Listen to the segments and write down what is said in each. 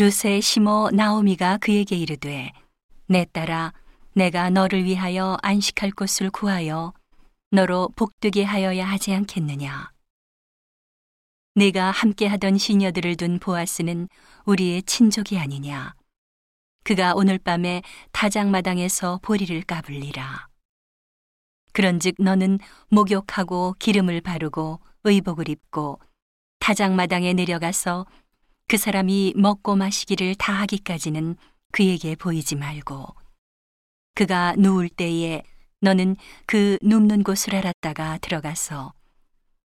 루세 시모 나오미가 그에게 이르되 내 딸아 내가 너를 위하여 안식할 곳을 구하여 너로 복되게 하여야 하지 않겠느냐? 내가 함께 하던 시녀들을 둔 보아스는 우리의 친족이 아니냐? 그가 오늘 밤에 타작마당에서 보리를 까불리라. 그런즉 너는 목욕하고 기름을 바르고 의복을 입고 타작마당에 내려가서 그 사람이 먹고 마시기를 다 하기까지는 그에게 보이지 말고 그가 누울 때에 너는 그 눕는 곳을 알았다가 들어가서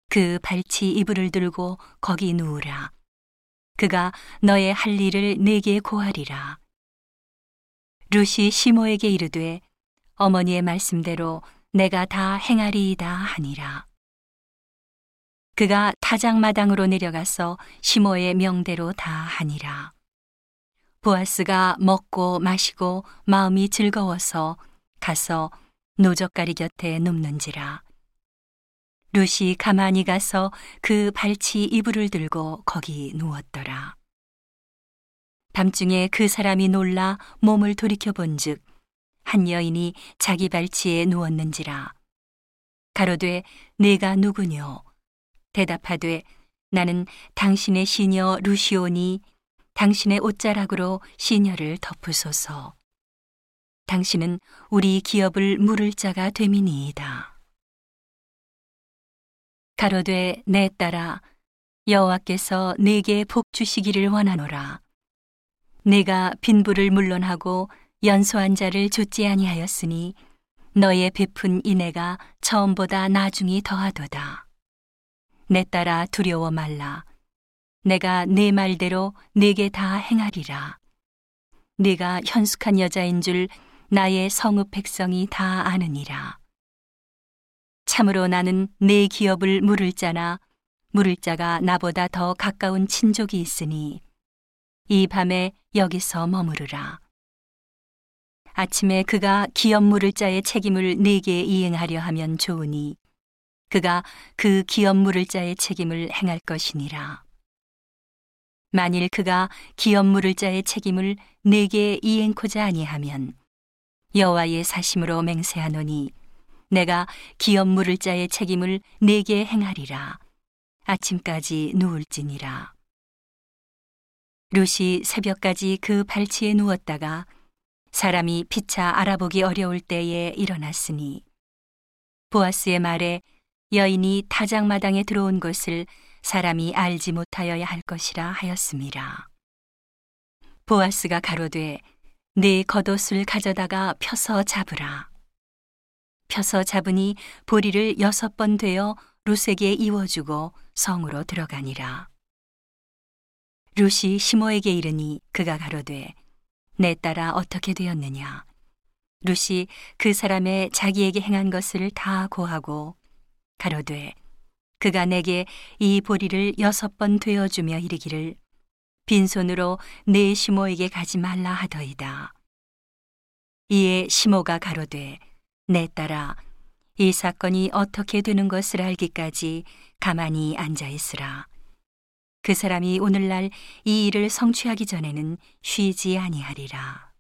그 발치 이불을 들고 거기 누우라. 그가 너의 할 일을 내게 고하리라. 루시 시모에게 이르되 어머니의 말씀대로 내가 다 행하리이다 하니라. 그가 타작마당으로 내려가서 시모의 명대로 다 하니라. 보아스가 먹고 마시고 마음이 즐거워서 가서 노적가리 곁에 눕는지라. 루시 가만히 가서 그 발치 이불을 들고 거기 누웠더라. 밤중에 그 사람이 놀라 몸을 돌이켜 본즉 한 여인이 자기 발치에 누웠는지라. 가로되 내가 누구뇨? 대답하되 나는 당신의 시녀 루시오니 당신의 옷자락으로 시녀를 덮으소서. 당신은 우리 기업을 물을 자가 됨이니이다. 가로되 내 딸아 여호와께서 내게 복 주시기를 원하노라. 내가 빈부를 물론하고 연소한 자를 좇지 아니하였으니 너의 베푼 인애가 처음보다 나중이 더하도다. 내 딸아 두려워 말라. 내가 네 말대로 내게 다 행하리라. 네가 현숙한 여자인 줄 나의 성읍 백성이 다 아느니라. 참으로 나는 내 기업을 물을 자나 물을 자가 나보다 더 가까운 친족이 있으니 이 밤에 여기서 머무르라. 아침에 그가 기업 물을 자의 책임을 내게 이행하려 하면 좋으니 그가 그 기업 물을 자의 책임을 행할 것이니라. 만일 그가 기업 물을 자의 책임을 내게 이행코자 아니하면 여호와의 사심으로 맹세하노니 내가 기업 물을 자의 책임을 내게 행하리라. 아침까지 누울지니라. 루시 새벽까지 그 발치에 누웠다가 사람이 피차 알아보기 어려울 때에 일어났으니 보아스의 말에 여인이 타작마당에 들어온 것을 사람이 알지 못하여야 할 것이라 하였습니다. 보아스가 가로되 네 겉옷을 가져다가 펴서 잡으라. 펴서 잡으니 보리를 여섯 번 되어 루세게 이워주고 성으로 들어가니라. 루시 시모에게 이르니 그가 가로되 내 딸아 어떻게 되었느냐. 루시 그 사람의 자기에게 행한 것을 다 고하고 가로되 그가 내게 이 보리를 여섯 번 되어 주며 이르기를 빈손으로 내 시모에게 가지 말라 하더이다. 이에 시모가 가로되 내 딸아 이 사건이 어떻게 되는 것을 알기까지 가만히 앉아 있으라. 그 사람이 오늘날 이 일을 성취하기 전에는 쉬지 아니하리라.